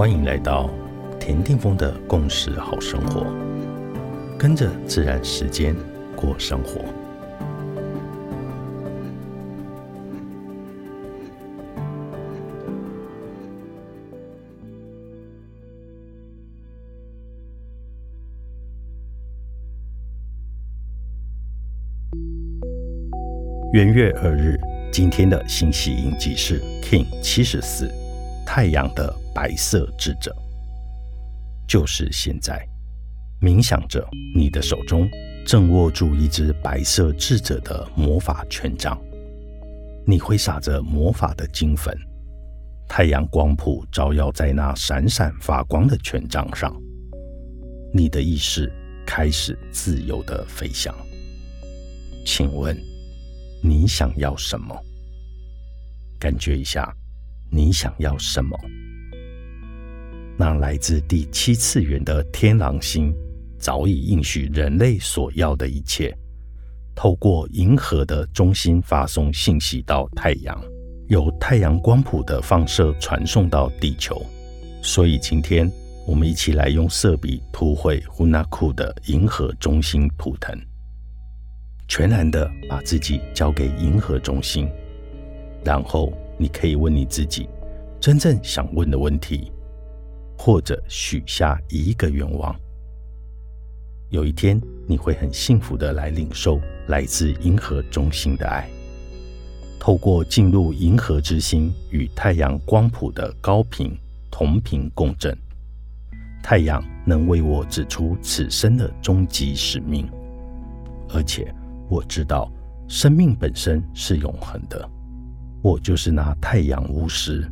欢迎来到田定峰的共识好生活，跟着自然时间过生活。元月二日，今天的星系印记是 King 七十四，太阳的白色智者。就是现在，冥想着，你的手中正握住一只白色智者的魔法权杖，你挥洒着魔法的金粉，太阳光谱照耀在那闪闪发光的权杖上，你的意识开始自由的飞翔。请问？你想要什么？感觉一下，你想要什么？那来自第七次元的天狼星早已应许人类所要的一切，透过银河的中心发送信息到太阳，由太阳光谱的放射传送到地球。所以今天我们一起来用色笔涂绘胡纳库的银河中心图腾。全然的把自己交给银河中心，然后你可以问你自己真正想问的问题，或者许下一个愿望。有一天你会很幸福的来领受来自银河中心的爱，透过进入银河之心与太阳光谱的高频同频共振，太阳能为我指出此生的终极使命，而且。我知道生命本身是永恒的，我就是那太阳巫师，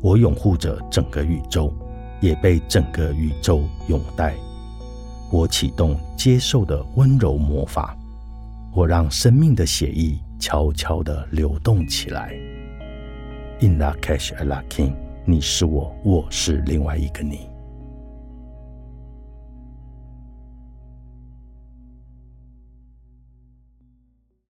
我拥护着整个宇宙，也被整个宇宙拥戴。我启动接受的温柔魔法，我让生命的血液悄悄地流动起来。In la cash a l a k i n 你是我，我是另外一个你。